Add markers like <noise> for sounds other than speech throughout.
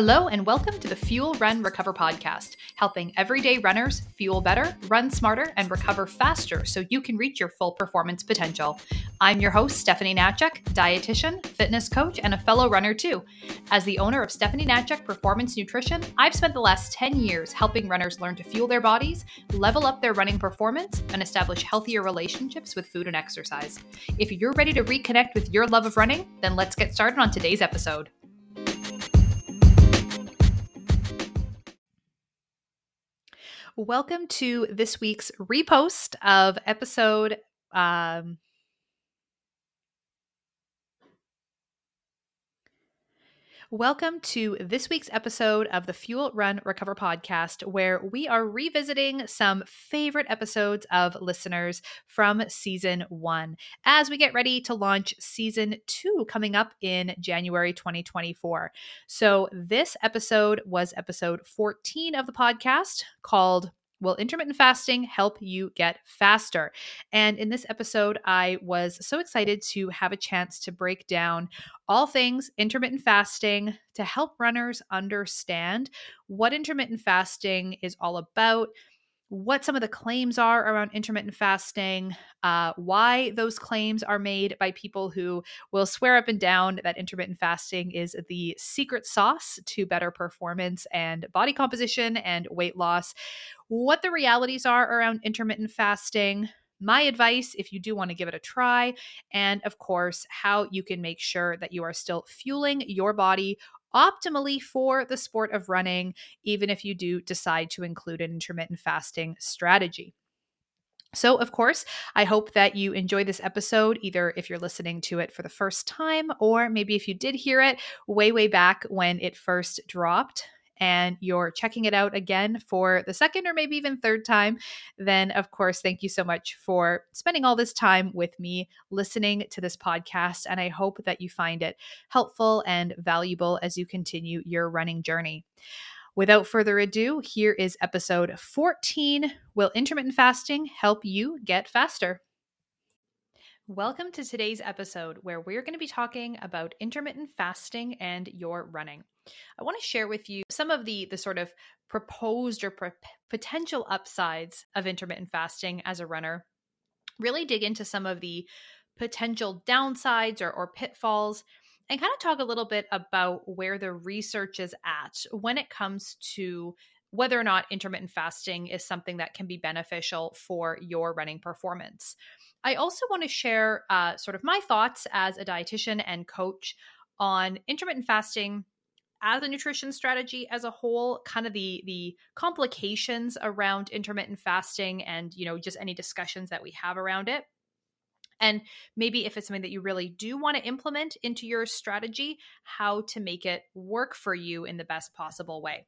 Hello, and welcome to the Fuel Run Recover podcast, helping everyday runners fuel better, run smarter, and recover faster so you can reach your full performance potential. I'm your host, Stephanie Natchek, dietitian, fitness coach, and a fellow runner too. As the owner of Stephanie Natchek Performance Nutrition, I've spent the last 10 years helping runners learn to fuel their bodies, level up their running performance, and establish healthier relationships with food and exercise. If you're ready to reconnect with your love of running, then let's get started on today's episode. Welcome to this week's repost of episode. Um, Welcome to this week's episode of the Fuel Run Recover podcast, where we are revisiting some favorite episodes of listeners from season one as we get ready to launch season two coming up in January 2024. So, this episode was episode 14 of the podcast called Will intermittent fasting help you get faster? And in this episode, I was so excited to have a chance to break down all things intermittent fasting to help runners understand what intermittent fasting is all about, what some of the claims are around intermittent fasting, uh, why those claims are made by people who will swear up and down that intermittent fasting is the secret sauce to better performance and body composition and weight loss, what the realities are around intermittent fasting. My advice, if you do want to give it a try, and of course, how you can make sure that you are still fueling your body optimally for the sport of running, even if you do decide to include an intermittent fasting strategy. So, of course, I hope that you enjoy this episode, either if you're listening to it for the first time, or maybe if you did hear it way, way back when it first dropped and you're checking it out again for the second or maybe even third time, then of course, thank you so much for spending all this time with me listening to this podcast. And I hope that you find it helpful and valuable as you continue your running journey. Without further ado, here is episode 14 Will intermittent fasting help you get faster? Welcome to today's episode where we're going to be talking about intermittent fasting and your running. I want to share with you some of the the sort of proposed or potential upsides of intermittent fasting as a runner. Really dig into some of the potential downsides or, or pitfalls and kind of talk a little bit about where the research is at when it comes to whether or not intermittent fasting is something that can be beneficial for your running performance. I also want to share uh, sort of my thoughts as a dietitian and coach on intermittent fasting as a nutrition strategy as a whole kind of the the complications around intermittent fasting and you know just any discussions that we have around it. And maybe if it's something that you really do want to implement into your strategy how to make it work for you in the best possible way.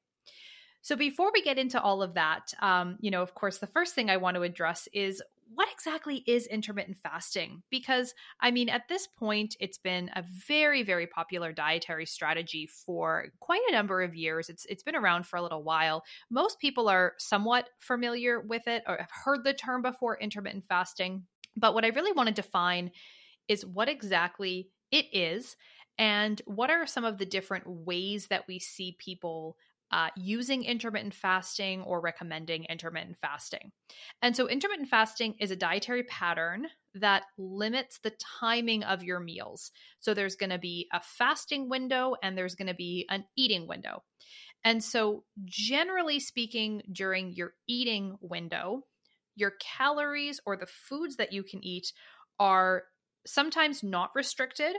So before we get into all of that um, you know of course the first thing i want to address is what exactly is intermittent fasting? Because, I mean, at this point, it's been a very, very popular dietary strategy for quite a number of years. It's it's been around for a little while. Most people are somewhat familiar with it or have heard the term before intermittent fasting. But what I really want to define is what exactly it is and what are some of the different ways that we see people uh, using intermittent fasting or recommending intermittent fasting. And so, intermittent fasting is a dietary pattern that limits the timing of your meals. So, there's going to be a fasting window and there's going to be an eating window. And so, generally speaking, during your eating window, your calories or the foods that you can eat are sometimes not restricted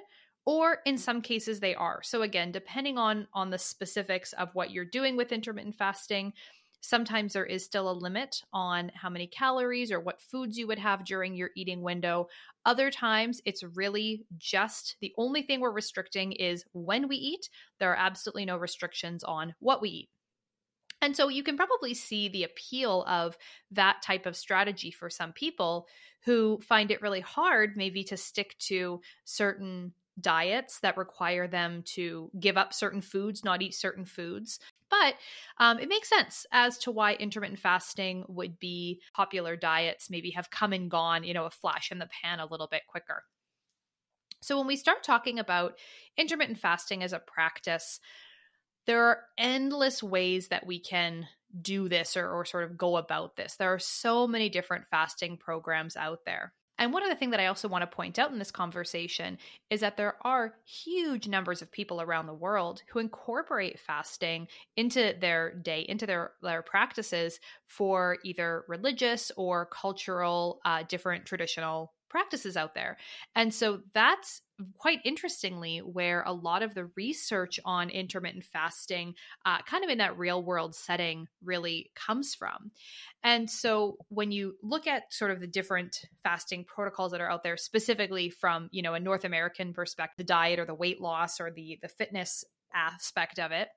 or in some cases they are. So again depending on on the specifics of what you're doing with intermittent fasting sometimes there is still a limit on how many calories or what foods you would have during your eating window. Other times it's really just the only thing we're restricting is when we eat. There are absolutely no restrictions on what we eat. And so you can probably see the appeal of that type of strategy for some people who find it really hard maybe to stick to certain diets that require them to give up certain foods, not eat certain foods. But um, it makes sense as to why intermittent fasting would be popular diets, maybe have come and gone, you know, a flash in the pan a little bit quicker. So when we start talking about intermittent fasting as a practice, There are endless ways that we can do this or, or sort of go about this. There are so many different fasting programs out there. And one other thing that I also want to point out in this conversation is that there are huge numbers of people around the world who incorporate fasting into their day, into their, their practices for either religious or cultural, uh, different traditional practices out there. And so that's quite interestingly where a lot of the research on intermittent fasting, uh, kind of in that real world setting, really comes from. And so when you look at sort of the different fasting protocols that are out there, specifically from you know a North American perspective, the diet or the weight loss or the the fitness aspect of it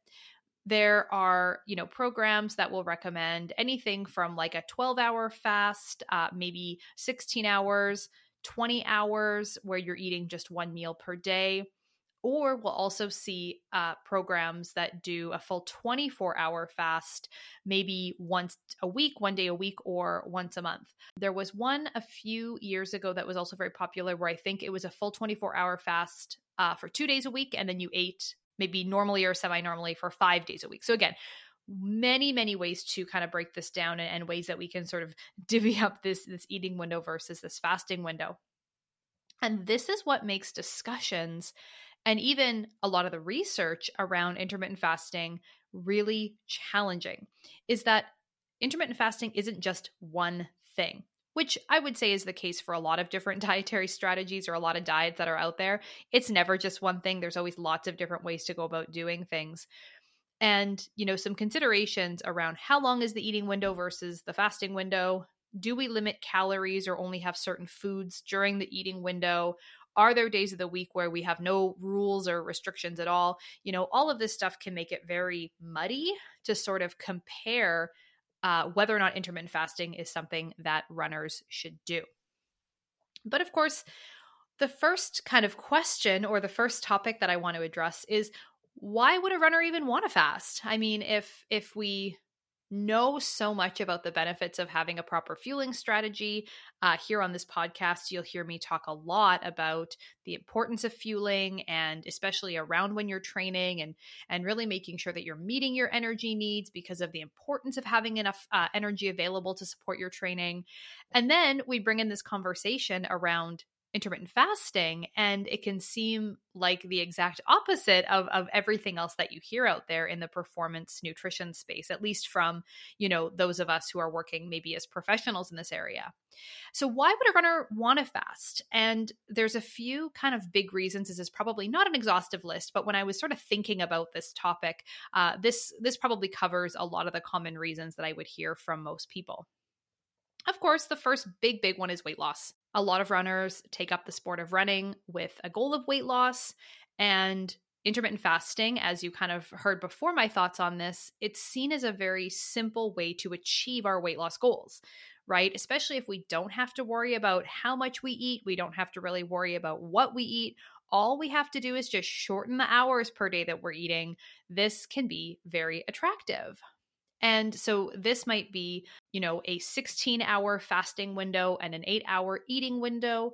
there are you know programs that will recommend anything from like a 12 hour fast uh, maybe 16 hours 20 hours where you're eating just one meal per day. Or we'll also see uh, programs that do a full 24 hour fast, maybe once a week, one day a week, or once a month. There was one a few years ago that was also very popular where I think it was a full 24 hour fast uh, for two days a week, and then you ate maybe normally or semi normally for five days a week. So, again, many many ways to kind of break this down and, and, ways that we can sort of <laughs> divvy up this this eating window versus this fasting window and this is what makes discussions and even a lot of the research around intermittent fasting really challenging is that intermittent fasting isn't just one thing which I would say is the case for a lot of different <laughs> dietary strategies or a lot of diets that are out there. It's never just one thing. There's always lots of different ways to go about doing things and you know some considerations around how long is the eating window versus the fasting window? Do we limit calories or only have certain foods during the eating window? Are there days of the week where we have no rules or restrictions at all? You know all of this stuff can make it very muddy to sort of compare uh, whether or not intermittent fasting is something that runners should do. But of course the first kind of question or the first topic that i want to address is why would a runner even want to fast? I mean, if if we know so much about the benefits of having a proper fueling strategy. Uh, here on this podcast, you'll hear me talk a lot about the importance of fueling and especially around when you're training and, and really making sure that you're meeting your energy needs because of the importance of having enough uh, energy available to support your training. And then we bring in this conversation around intermittent fasting and it can seem like the exact opposite of, of everything else that you hear out there in the performance nutrition space at least from you know those of us who are working maybe as professionals in this area. So why would a runner want to fast? And there's a few kind of big reasons. This is probably not an exhaustive list but when i was sort of thinking about this topic uh, this this probably covers a lot of the common reasons that i would hear from most people. Of course, the first big, big one is weight loss. A lot of runners take up the sport of running with a goal of weight loss. And intermittent fasting, as you kind of heard before my thoughts on this, it's seen as a very simple way to achieve our weight loss goals, right? Especially if we don't have to worry about how much we eat, we don't have to really worry about what we eat. All we have to do is just shorten the hours per day that we're eating. This can be very attractive. And so this might be, you know, a 16 hour fasting window and an eight hour eating window.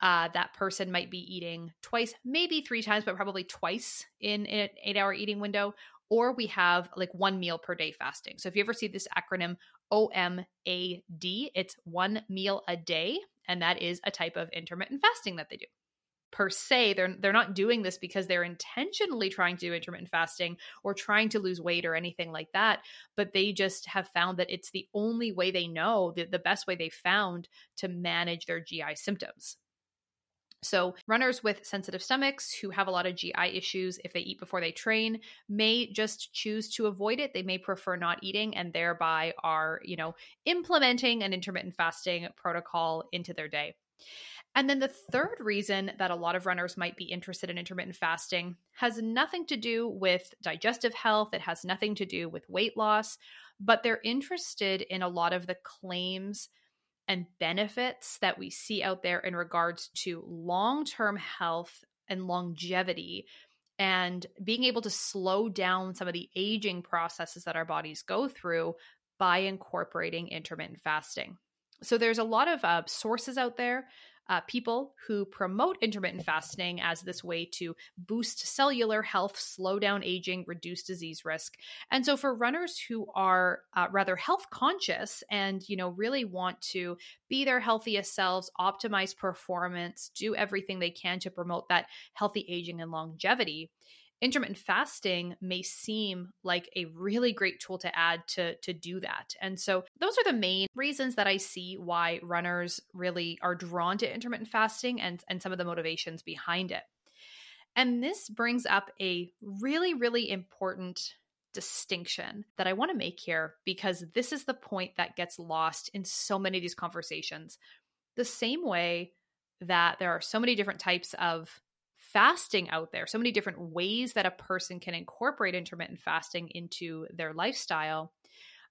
Uh, that person might be eating twice, maybe three times, but probably twice in, in an eight hour eating window. Or we have like one meal per day fasting. So if you ever see this acronym OMAD, it's one meal a day. And that is a type of intermittent fasting that they do per se they're they're not doing this because they're intentionally trying to do intermittent fasting or trying to lose weight or anything like that but they just have found that it's the only way they know the, the best way they found to manage their GI symptoms so, runners with sensitive stomachs who have a lot of GI issues if they eat before they train may just choose to avoid it. They may prefer not eating and thereby are, you know, implementing an intermittent fasting protocol into their day. And then the third reason that a lot of runners might be interested in intermittent fasting has nothing to do with digestive health, it has nothing to do with weight loss, but they're interested in a lot of the claims and benefits that we see out there in regards to long term health and longevity and being able to slow down some of the aging processes that our bodies go through by incorporating intermittent fasting. So there's a lot of uh, sources out there uh, people who promote intermittent fasting as this way to boost cellular health, slow down aging, reduce disease risk. And so for runners who are uh, rather health conscious and, you know, really want to be their healthiest selves, optimize performance, do everything they can to promote that healthy aging and longevity, intermittent fasting may seem like a really great tool to add to to do that. And so those are the main reasons that I see why runners really are drawn to intermittent fasting and and some of the motivations behind it. And this brings up a really really important distinction that I want to make here because this is the point that gets lost in so many of these conversations. The same way that there are so many different types of fasting out there, so many different ways that a person can incorporate intermittent fasting into their lifestyle,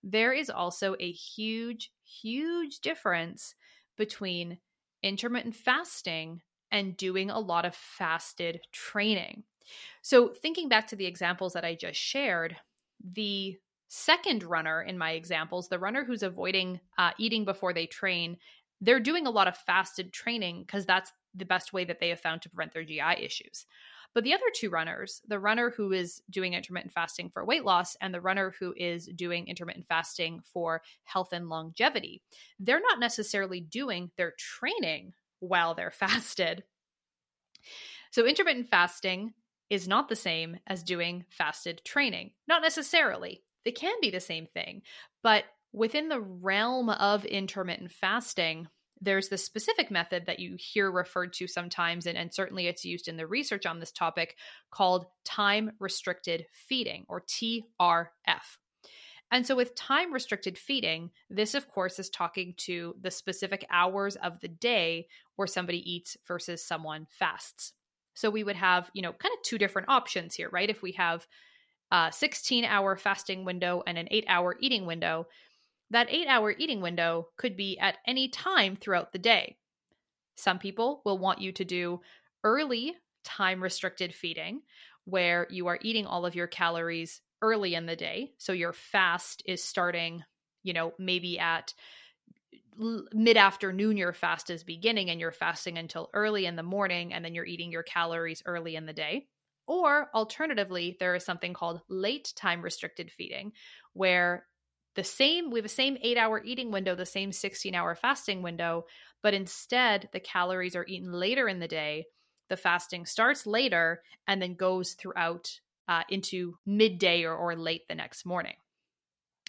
there is also a huge, huge difference between intermittent fasting and doing a lot of fasted training. So, thinking back to the examples that I just shared, the second runner in my examples, the runner who's avoiding uh, eating before they train, they're doing a lot of fasted training because that's the best way that they have found to prevent their GI issues. But the other two runners, the runner who is doing intermittent fasting for weight loss and the runner who is doing intermittent fasting for health and longevity, they're not necessarily doing their training while they're <laughs> fasted. So, intermittent fasting is not the same as doing fasted training. Not necessarily. They can be the same thing. But within the realm of intermittent fasting, there's the specific method that you hear referred to sometimes, and, and certainly it's used in the research on this topic called time restricted feeding or TRF. And so, with time restricted feeding, this, of course, is talking to the specific hours of the day where somebody eats versus someone fasts. So, we would have, you know, kind of two different options here, right? If we have a 16 hour fasting window and an eight hour eating window, that eight hour eating window could be at any time throughout the day. Some people will want you to do early time restricted feeding, where you are eating all of your calories early in the day. So your fast is starting, you know, maybe at mid afternoon, your fast is beginning and you're fasting until early in the morning, and then you're eating your calories early in the day. Or alternatively, there is something called late time restricted feeding, where the same we have the same 8 hour eating window the same 16 hour fasting window but instead the calories are eaten later in the day the fasting starts later and then goes throughout uh, into midday or, or late the next morning.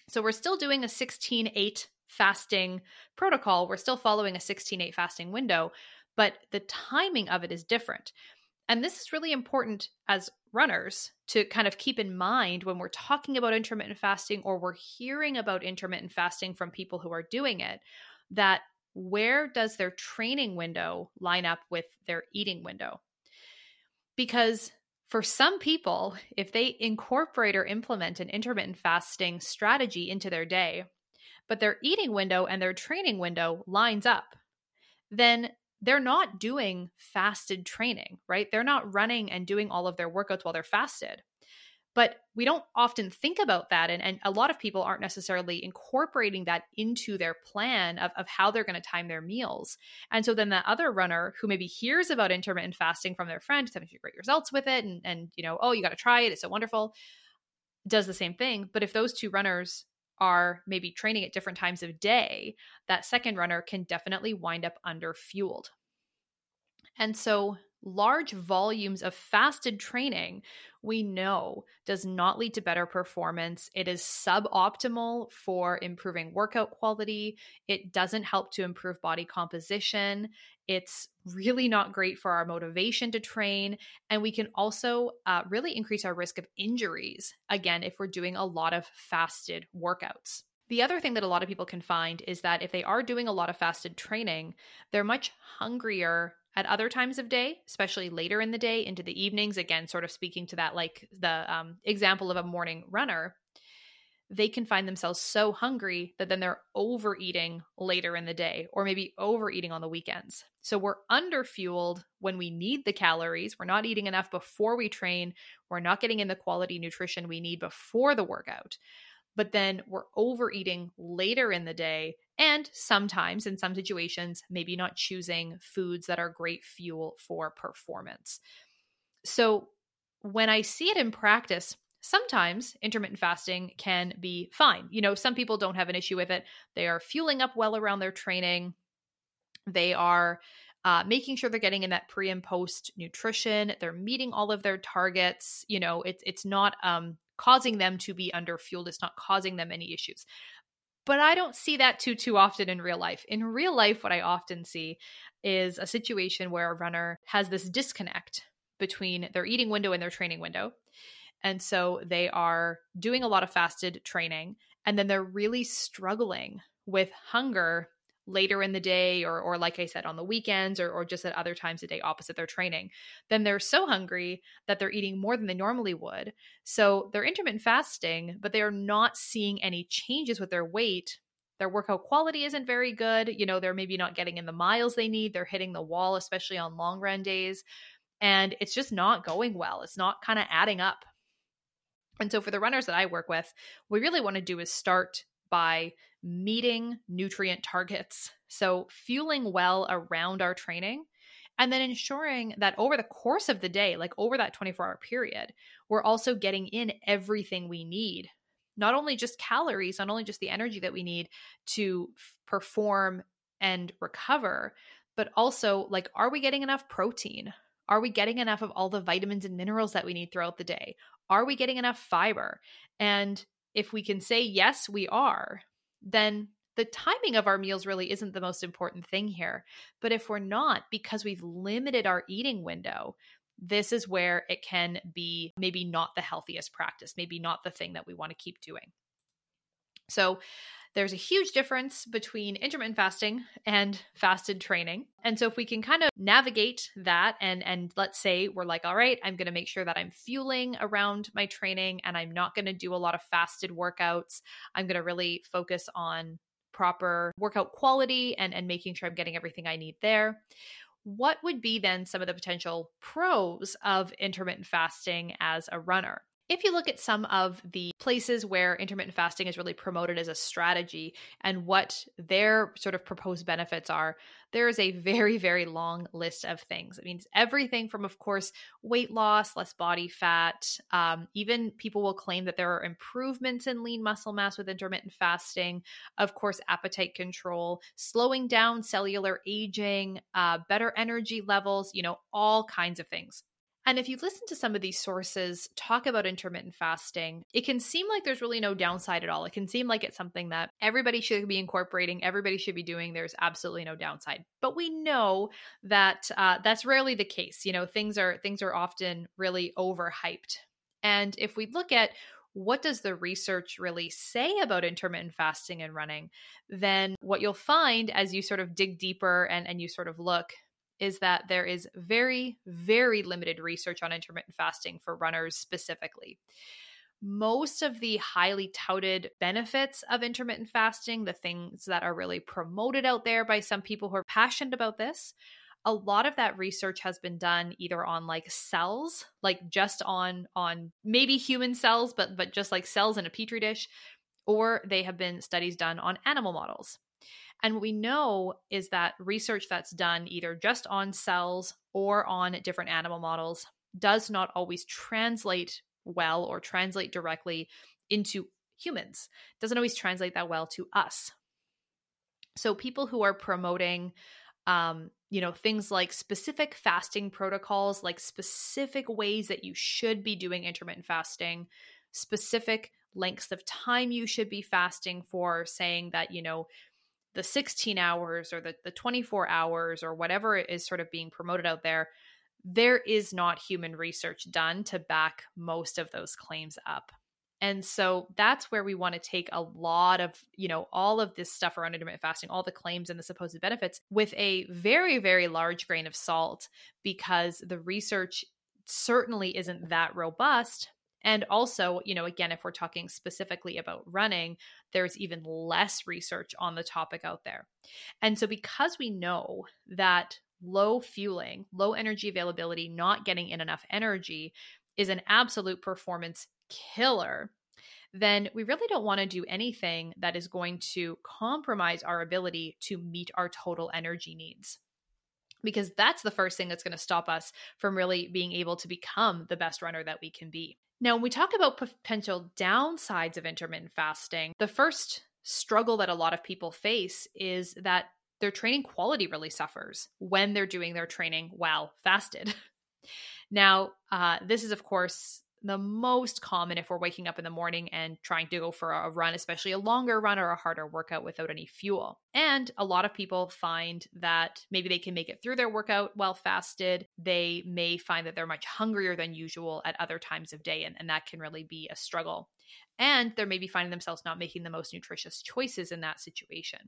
So we're still doing a 16 8 fasting protocol we're still following a 16 8 fasting window but the timing of it is different and this is really important as runners to kind of keep in mind when we're talking about intermittent fasting or we're hearing about intermittent fasting from people who are doing it that where does their training window line up with their eating window? Because for some people, if they incorporate or implement an intermittent fasting strategy into their day, but their eating window and their training window lines up, then they're not doing fasted training, right? They're not running and doing all of their workouts while they're fasted. But we don't often think about that. And, and a lot of people aren't necessarily incorporating that into their plan of, of how they're going to time their meals. And so then that other runner who maybe hears about intermittent fasting from their friend, having great results with it, and, and you know, oh, you got to try it. It's so wonderful, does the same thing. But if those two runners are maybe training at different times of day, that second runner can definitely wind up under fueled. And so, large volumes of fasted training, we know, does not lead to better performance. It is suboptimal for improving workout quality. It doesn't help to improve body composition. It's really not great for our motivation to train. And we can also uh, really increase our risk of injuries, again, if we're doing a lot of fasted workouts. The other thing that a lot of people can find is that if they are doing a lot of fasted training, they're much hungrier at other times of day, especially later in the day into the evenings. Again, sort of speaking to that, like the um, example of a morning runner they can find themselves so hungry that then they're overeating later in the day or maybe overeating on the weekends. So we're underfueled when we need the calories. We're not eating enough before we train. We're not getting in the quality nutrition we need before the workout. But then we're overeating later in the day And sometimes, in some situations, maybe not choosing foods that are great fuel for performance. So, when I see it in practice, sometimes intermittent fasting can be fine. You know, some people don't have an issue with it. They are fueling up well around their training. They are uh, making sure they're getting in that pre and post nutrition. They're meeting all of their targets. You know, it's it's not um, causing them to be under fueled. It's not causing them any issues. But I don't see that too too often in real life. In real life, what I often see is a situation where a runner has this disconnect between their eating window and their training window. And so they are doing a lot of fasted training and then they're really struggling with hunger later in the day or or like I said on the weekends or or just at other times of day opposite their training, then they're so hungry that they're eating more than they normally would. So they're intermittent fasting, but they are not seeing any changes with their weight. Their workout quality isn't very good. You know, they're maybe not getting in the miles they need. They're hitting the wall, especially on long run days. And it's just not going well. It's not kind of adding up. And so for the runners that I work with, we really want to do is start by meeting nutrient targets. So, fueling well around our training and then ensuring that over the course of the day, like over that 24 hour period, we're also getting in everything we need. Not only just calories, not only just the energy that we need to f- perform and recover, but also like, are we getting enough protein? Are we getting enough of all the vitamins and minerals that we need throughout the day? Are we getting enough fiber? And if we can say, yes, we are, then the timing of our meals really isn't the most important thing here. But if we're not, because we've limited our eating window, this is where it can be maybe not the healthiest practice, maybe not the thing that we want to keep doing. So, there's a huge difference between intermittent fasting and fasted training. And so if we can kind of navigate that and and let's say we're like all right, I'm going to make sure that I'm fueling around my training and I'm not going to do a lot of fasted workouts. I'm going to really focus on proper workout quality and and making sure I'm getting everything I need there what would be then some of the potential pros of intermittent fasting as a runner? If you look at some of the places where intermittent fasting is really promoted as a strategy and what their sort of proposed benefits are, there is a very, very long list of things. It means everything from, of course, weight loss, less body fat. Um, even people will claim that there are improvements in lean muscle mass with intermittent fasting. Of course, appetite control, slowing down cellular aging, uh, better energy levels, you know, all kinds of things. And if you listen to some of these sources talk about intermittent fasting, it can seem like there's really no downside at all. It can seem like it's something that everybody should be incorporating, everybody should be doing. There's absolutely no downside. But we know that uh, that's rarely the case. You know, things are things are often really overhyped. And if we look at what does the research really say about intermittent fasting and running, then what you'll find as you sort of dig deeper and, and you sort of look is that there is very, very limited research on intermittent fasting for runners specifically. Most of the highly touted benefits of intermittent fasting, the things that are really promoted out there by some people who are passionate about this, a lot of that research has been done either on like cells like just on on maybe human cells but but just like cells in a petri dish or they have been studies done on animal models and what we know is that research that's done either just on cells or on different animal models does not always translate well or translate directly into humans. Doesn't always translate that well to us. So people who are promoting um, you know, things like specific fasting protocols, like specific ways that you should be doing intermittent fasting, specific lengths of time you should be fasting for, saying that, you know, the 16 hours or the, the 24 hours or whatever is sort of being promoted out there, there is not human research done to back most of those claims up. And so that's where we want to take a lot of, you know, all of this stuff around intermittent fasting, all the claims and the supposed benefits with a very, very large grain of salt because the research certainly isn't that robust and also, you know, again, if we're talking specifically about running, there's even less research on the topic out there. And so, because we know that low fueling, low energy availability, not getting in enough energy is an absolute performance killer, then we really don't want to do anything that is going to compromise our ability to meet our total energy needs. Because that's the first thing that's going to stop us from really being able to become the best runner that we can be. Now, when we talk about potential downsides of intermittent fasting, the first struggle that a lot of people face is that their training quality really suffers when they're doing their training while fasted. <laughs> now, uh, this is, of course, the most common if we're waking up in the morning and trying to go for a run, especially a longer run or a harder workout without any fuel. And a lot of people find that maybe they can make it through their workout while fasted. They may find that they're much hungrier than usual at other times of day, and, and that can really be a struggle. And they're maybe finding themselves not making the most nutritious choices in that situation.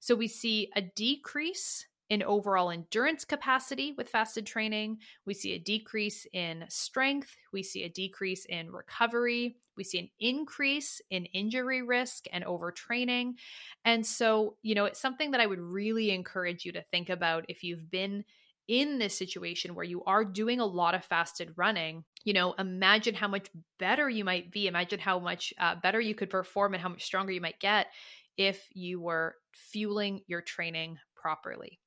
So we see a decrease in overall endurance capacity with fasted training. We see a decrease in strength. We see a decrease in recovery. We see an increase in injury risk and overtraining. And so, you know, it's something that I would really encourage you to think about if you've been in this situation where you are doing a lot of fasted running, you know, imagine how much better you might be. Imagine how much uh, better you could perform and how much stronger you might get if you were fueling your training properly.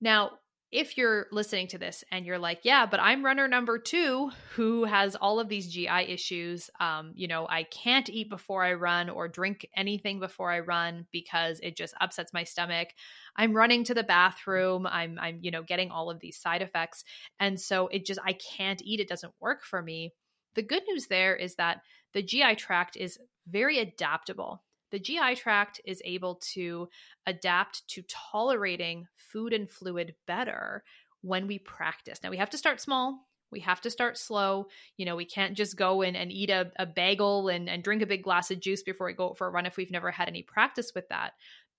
Now, if you're listening to this and you're like, yeah, but I'm runner number two who has all of these GI issues. Um, you know, I can't eat before I run or drink anything before I run because it just upsets my stomach. I'm running to the bathroom. I'm, I'm, you know, getting all of these side effects. And so it just, I can't eat. It doesn't work for me. The good news there is that the GI tract is very adaptable the GI tract is able to adapt to tolerating food and fluid better when we practice. Now, we have to start small. We have to start slow. You know, we can't just go in and eat a, a bagel and, and drink a big glass of juice before we go for a run if we've never had any practice with that.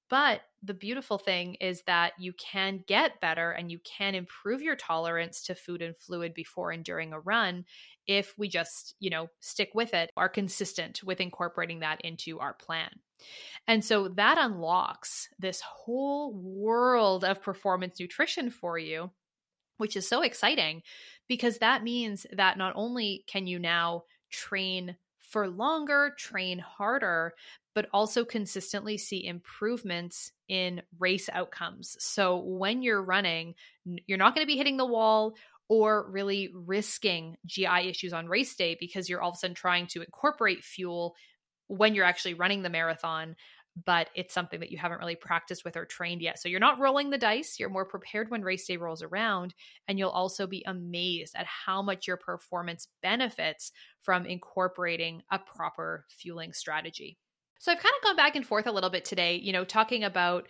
But the beautiful thing is that you can get better and you can improve your tolerance to food and fluid before and during a run if we just, you know, stick with it, are consistent with incorporating that into our plan. And so that unlocks this whole world of performance nutrition for you, which is so exciting because that means that not only can you now train for longer, train harder, but also consistently see improvements in race outcomes. So when you're running, you're not going to be hitting the wall or really risking GI issues on race day because you're all of a sudden trying to incorporate fuel when you're actually running the marathon but it's something that you haven't really practiced with or trained yet. So you're not rolling the dice, you're more prepared when race day rolls around. And you'll also be amazed at how much your performance benefits from incorporating a proper fueling strategy. So I've kind of gone back and forth a little bit today, you know, talking about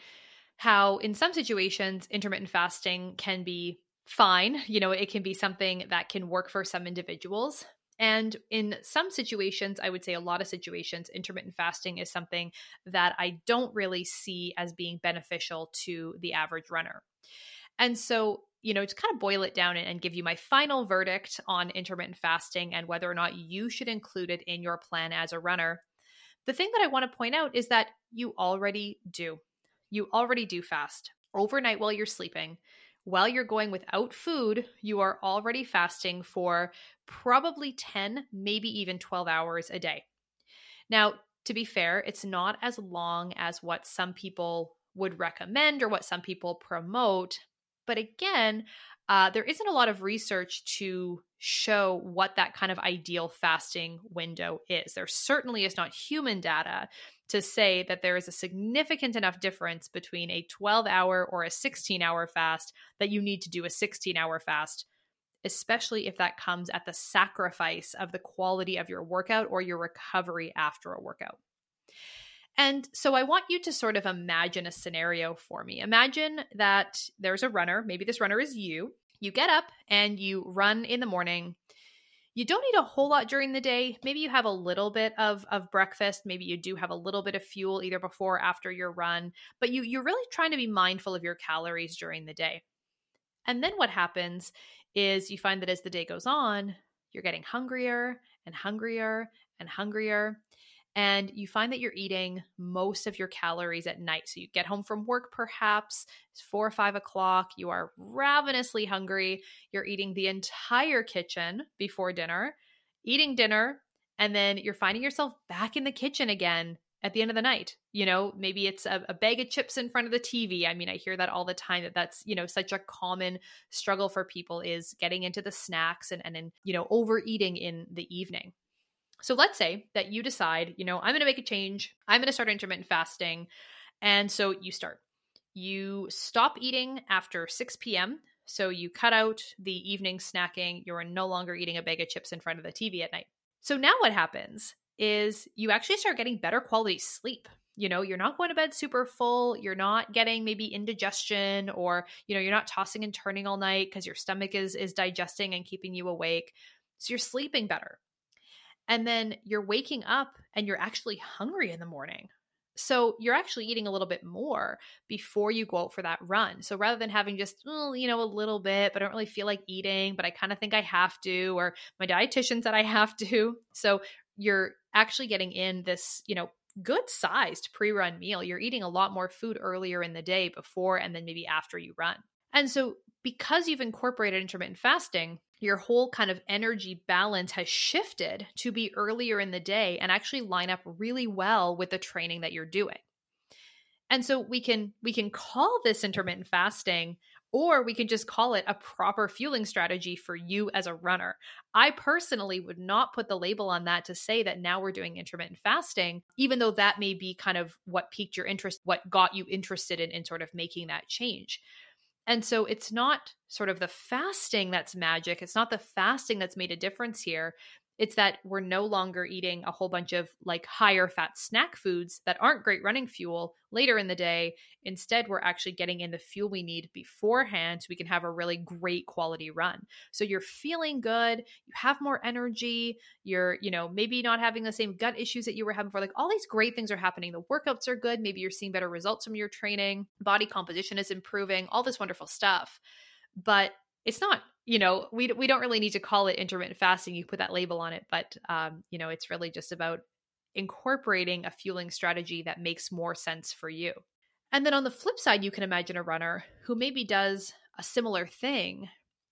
how in some situations intermittent fasting can be fine. You know, it can be something that can work for some individuals. And in some situations, I would say a lot of situations, intermittent fasting is something that I don't really see as being beneficial to the average runner. And so, you know, to kind of boil it down and give you my final verdict on intermittent fasting and whether or not you should include it in your plan as a runner, the thing that I want to point out is that you already do. You already do fast overnight while you're sleeping while you're going without food, you are already fasting for probably 10, maybe even 12 hours a day. Now, to be fair, it's not as long as what some people would recommend or what some people promote. But again, uh, there isn't a lot of research to show what that kind of ideal fasting window is. There certainly is not human data to say that there is a significant enough difference between a 12 hour or a 16 hour fast that you need to do a 16 hour fast, especially if that comes at the sacrifice of the quality of your workout or your recovery after a workout. And so I want you to sort of imagine a scenario for me. Imagine that there's a runner, maybe this runner is you. You get up and you run in the morning you don't eat a whole lot during the day. Maybe you have a little bit of, of breakfast. Maybe you do have a little bit of fuel either before or after your run, but you, you're really trying to be mindful of your calories during the day. And then what happens is you find that as the day goes on, you're getting hungrier and hungrier and hungrier and you find that you're eating most of your calories at night. So you get home from work, perhaps it's four or five o'clock, you are ravenously hungry, you're eating the entire kitchen before dinner, eating dinner, And then you're finding yourself back in the kitchen again at the end of the night. You know, maybe it's a, a, bag of chips in front of the TV. I mean, I hear that all the time that that's, you know, such a common struggle for people is getting into the snacks and, and, and you know, overeating in the evening. So let's say that you decide, you know, I'm going to make a change. I'm going to start intermittent fasting. And so you start. You stop eating after 6 p.m. So you cut out the evening snacking. You're no longer eating a bag of chips in front of the TV at night. So now what happens is you actually start getting better quality sleep. You know, you're not going to bed super full. You're not getting maybe indigestion or, you know, you're not tossing and turning all night because your stomach is is digesting and keeping you awake. So you're sleeping better. And then you're waking up and you're actually hungry in the morning. So you're actually eating a little bit more before you go out for that run. So rather than having just, you know, a little bit, but I don't really feel like eating, but I kind of think I have to, or my dietitian said I have to. So you're actually getting in this, you know, good sized pre run meal. You're eating a lot more food earlier in the day before and then maybe after you run. And so, because you've incorporated intermittent fasting, your whole kind of energy balance has shifted to be earlier in the day and actually line up really well with the training that you're doing. And so we can we can call this intermittent fasting or we can just call it a proper fueling strategy for you as a runner. I personally would not put the label on that to say that now we're doing intermittent fasting, even though that may be kind of what piqued your interest, what got you interested in, in sort of making that change. And so it's not sort of the fasting that's magic. It's not the fasting that's made a difference here. It's that we're no longer eating a whole bunch of like higher fat snack foods that aren't great running fuel later in the day. Instead, we're actually getting in the fuel we need beforehand so we can have a really great quality run. So you're feeling good, you have more energy, you're, you know, maybe not having the same gut issues that you were having before. Like all these great things are happening. The workouts are good. Maybe you're seeing better results from your training, body composition is improving, all this wonderful stuff. But it's not you know we, we don't really need to call it intermittent fasting you put that label on it but um, you know it's really just about incorporating a fueling strategy that makes more sense for you. And then on the flip side you can imagine a runner who maybe does a similar thing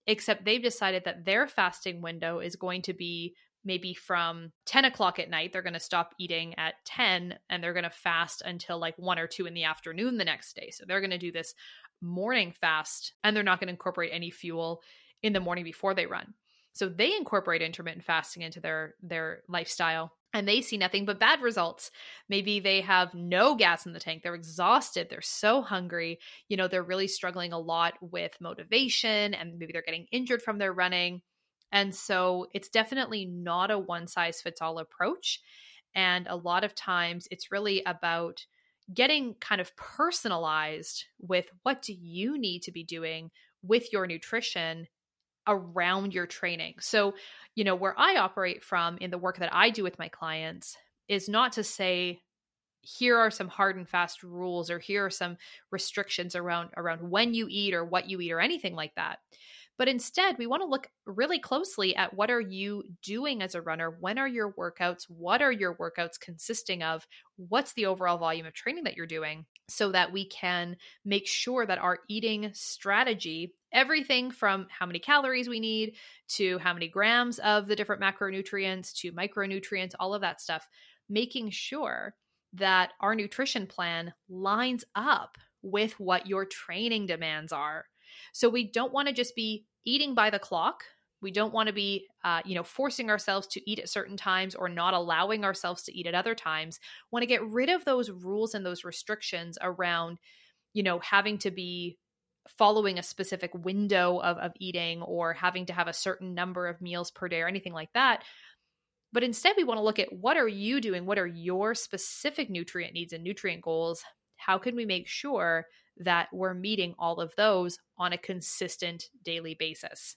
except they've decided that their fasting window is going to be maybe from 10 o'clock at night they're going to stop eating at 10 and they're going to fast until like 1 or 2 in the afternoon the next day so they're going to do this morning fast and they're not going to incorporate any fuel in the morning before they run. So they incorporate intermittent fasting into their their lifestyle and they see nothing but bad results. Maybe they have no gas in the tank. They're exhausted. They're so hungry. You know, they're really struggling a lot with motivation and maybe they're getting injured from their running. And so it's definitely not a one size fits all approach. And a lot of times it's really about getting kind of personalized with what do you need to be doing with your nutrition around your training. So, you know, where I operate from in the work that I do with my clients is not to say here are some hard and fast rules or here are some restrictions around around when you eat or what you eat or anything like that but instead, we want to look really closely at what are you doing as a runner? When are your workouts? What are your workouts consisting of? What's the overall volume of training that you're doing so that we can make sure that our eating strategy, everything from how many calories we need to how many grams of the different macronutrients to micronutrients, all of that stuff, making sure that our nutrition plan lines up with what your training demands are so we don't want to just be eating by the clock. We don't want to be, uh, you know, forcing ourselves to eat at certain times or not allowing ourselves to eat at other times. Want to get rid of those rules and those restrictions around, you know, having to be following a specific window of, of eating or having to have a certain number of meals per day or anything like that but instead we want to look at what are you doing what are your specific nutrient needs and nutrient goals how can we make sure that we're meeting all of those on a consistent daily basis.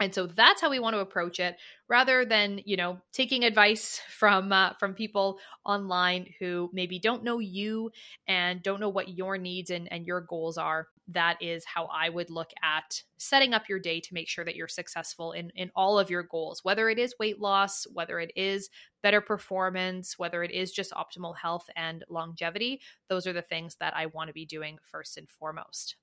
And so that's how we want to approach it rather than, you know, taking advice <laughs> from uh, from people online who maybe don't know you and don't know what your needs and, and your goals are that is how I would look at setting up your day to make sure that you're successful in, in all of your goals, whether it is weight loss, whether it is better performance, whether it is just optimal health and longevity. Those are the things that I want to be doing first and foremost.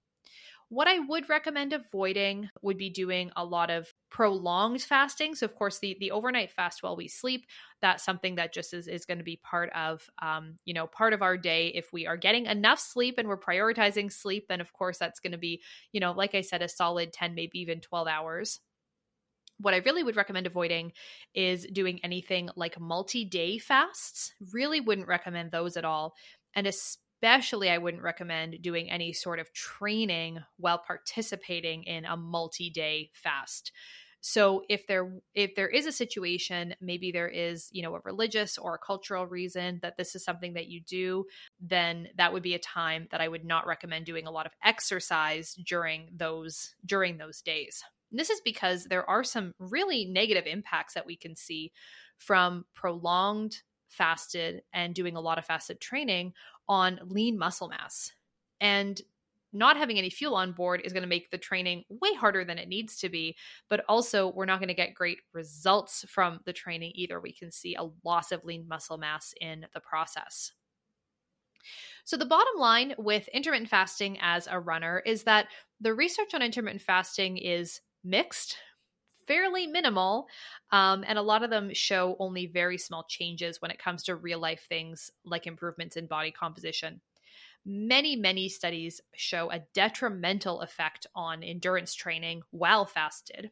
What I would recommend avoiding would be doing a lot of prolonged fasting. So, of course, the the overnight fast while we sleep, that's something that just is, is going to be part of, um, you know, part of our day. If we are getting enough sleep and we're prioritizing sleep, then of course that's going to be, you know, like I said, a solid 10, maybe even 12 hours. What I really would recommend avoiding is doing anything like multi day fasts. Really wouldn't recommend those at all. And especially, I wouldn't recommend doing any sort of training while participating in a multi day fast. So if there if there is a situation, maybe there is, you know, a religious or a cultural reason that this is something that you do, then that would be a time that I would not recommend doing a lot of exercise during those during those days. And this is because there are some really negative impacts that we can see from prolonged fasted and doing a lot of fasted training on lean muscle mass. And not having any fuel on board is going to make the training way harder than it needs to be. But also, we're not going to get great results from the training either. We can see a loss of lean muscle mass in the process. So, the bottom line with intermittent fasting as a runner is that the research on intermittent fasting is mixed, fairly minimal, um, and a lot of them show only very small changes when it comes to real life things like improvements in body composition. Many, many studies show a detrimental effect on endurance training while fasted.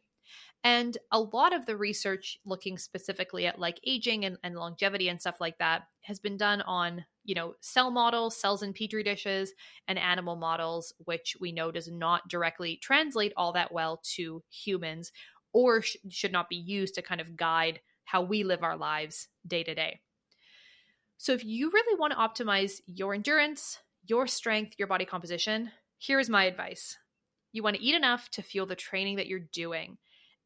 And a lot of the research looking specifically at like aging and, and, longevity and stuff like that has been done on, you know, cell models, cells in petri dishes, and animal models, which we know does not directly translate all that well to humans or sh- should not be used to kind of guide how we live our lives day to day. So if you really want to optimize your endurance, your strength, your body composition, here's my advice. You want to eat enough to fuel the training that you're doing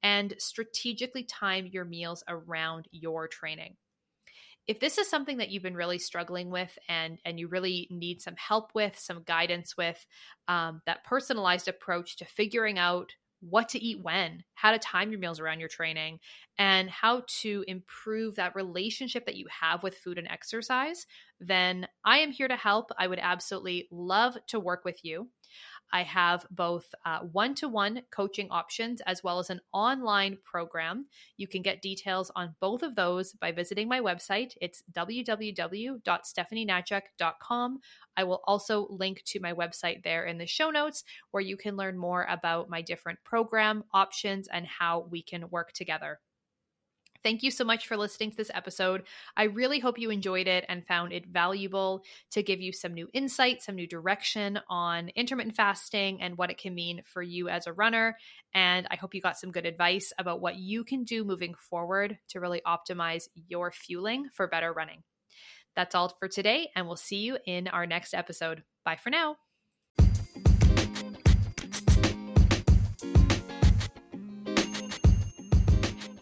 and strategically time your meals around your training. If this is something that you've been really struggling with and and you really need some help with, some guidance with, um, that personalized approach to figuring out what to eat when, how to time your meals around your training, and how to improve that relationship that you have with food and exercise, then I am here to help. I would absolutely love to work with you. I have both one to one coaching options as well as an online program. You can get details on both of those by visiting my website. It's www.stephanienatchuk.com. I will also link to my website there in the show notes where you can learn more about my different program options and how we can work together. Thank you so much for listening to this episode. I really hope you enjoyed it and found it valuable to give you some new insight, some new direction on intermittent fasting and what it can mean for you as a runner. And I hope you got some good advice about what you can do moving forward to really optimize your fueling for better running. That's all for today, and we'll see you in our next episode. Bye for now.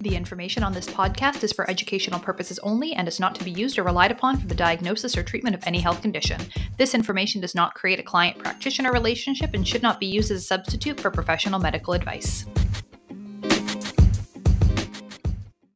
The information on this podcast is for educational purposes only and is not to be used or relied upon for the diagnosis or treatment of any health condition. This information does not create a client practitioner relationship and should not be used as a substitute for professional medical advice.